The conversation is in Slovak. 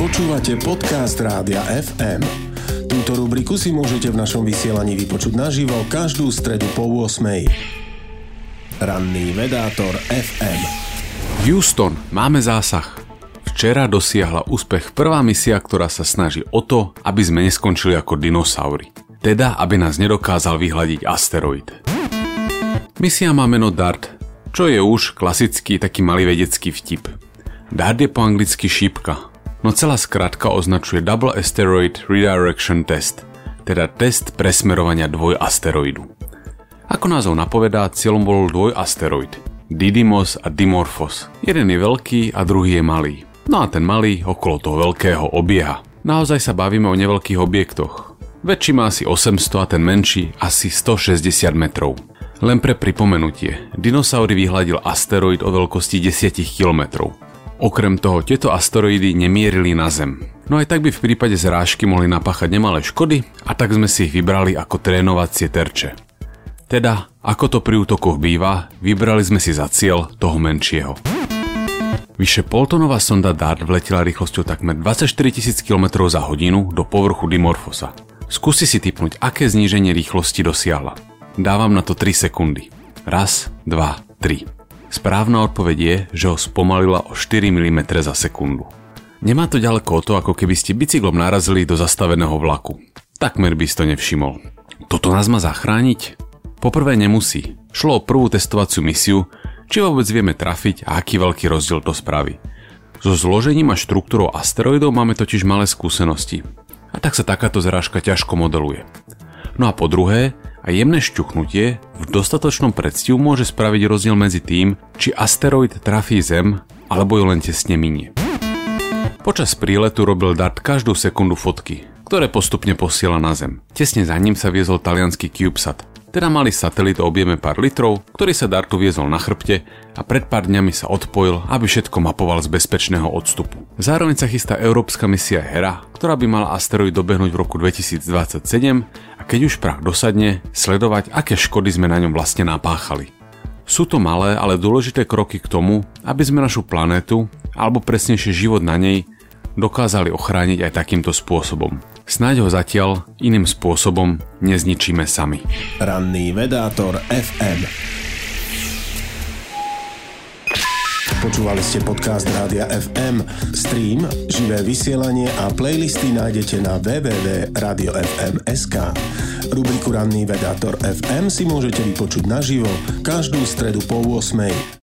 Počúvate podcast Rádia FM. Túto rubriku si môžete v našom vysielaní vypočuť naživo každú stredu po 8. Ranný vedátor FM. Houston, máme zásah. Včera dosiahla úspech prvá misia, ktorá sa snaží o to, aby sme neskončili ako dinosaury. Teda, aby nás nedokázal vyhľadiť asteroid. Misia má meno DART, čo je už klasický taký malý vedecký vtip. DART je po anglicky šípka, no celá skratka označuje Double Asteroid Redirection Test, teda test presmerovania dvoj asteroidu. Ako názov napovedá, cieľom bol dvoj asteroid, Didymos a Dimorphos. Jeden je veľký a druhý je malý. No a ten malý okolo toho veľkého obieha. Naozaj sa bavíme o neveľkých objektoch, Väčší má asi 800 a ten menší asi 160 metrov. Len pre pripomenutie, dinosaury vyhľadil asteroid o veľkosti 10 km. Okrem toho, tieto asteroidy nemierili na Zem. No aj tak by v prípade zrážky mohli napáchať nemalé škody a tak sme si ich vybrali ako trénovacie terče. Teda, ako to pri útokoch býva, vybrali sme si za cieľ toho menšieho. Vyše poltonová sonda DART vletela rýchlosťou takmer 24 000 km za hodinu do povrchu Dimorphosa. Skúsi si typnúť, aké zníženie rýchlosti dosiahla. Dávam na to 3 sekundy. Raz, dva, tri. Správna odpoveď je, že ho spomalila o 4 mm za sekundu. Nemá to ďaleko o to, ako keby ste bicyklom narazili do zastaveného vlaku. Takmer by si to nevšimol. Toto nás má zachrániť? Poprvé nemusí. Šlo o prvú testovaciu misiu, či vôbec vieme trafiť a aký veľký rozdiel to spraví. So zložením a štruktúrou asteroidov máme totiž malé skúsenosti a tak sa takáto zrážka ťažko modeluje. No a po druhé, aj jemné šťuchnutie v dostatočnom predstihu môže spraviť rozdiel medzi tým, či asteroid trafí Zem alebo ju len tesne minie. Počas príletu robil DART každú sekundu fotky, ktoré postupne posiela na Zem. Tesne za ním sa viezol talianský CubeSat, teda malý satelit o objeme pár litrov, ktorý sa Dartu viezol na chrbte a pred pár dňami sa odpojil, aby všetko mapoval z bezpečného odstupu. Zároveň sa chystá európska misia Hera, ktorá by mala asteroid dobehnúť v roku 2027 a keď už prach dosadne, sledovať, aké škody sme na ňom vlastne napáchali. Sú to malé, ale dôležité kroky k tomu, aby sme našu planétu, alebo presnejšie život na nej, dokázali ochrániť aj takýmto spôsobom. Snáď ho zatiaľ iným spôsobom nezničíme sami. Ranný vedátor FM Počúvali ste podcast Rádia FM. Stream, živé vysielanie a playlisty nájdete na www.radiofm.sk. Rubriku Ranný vedátor FM si môžete vypočuť naživo každú stredu po 8.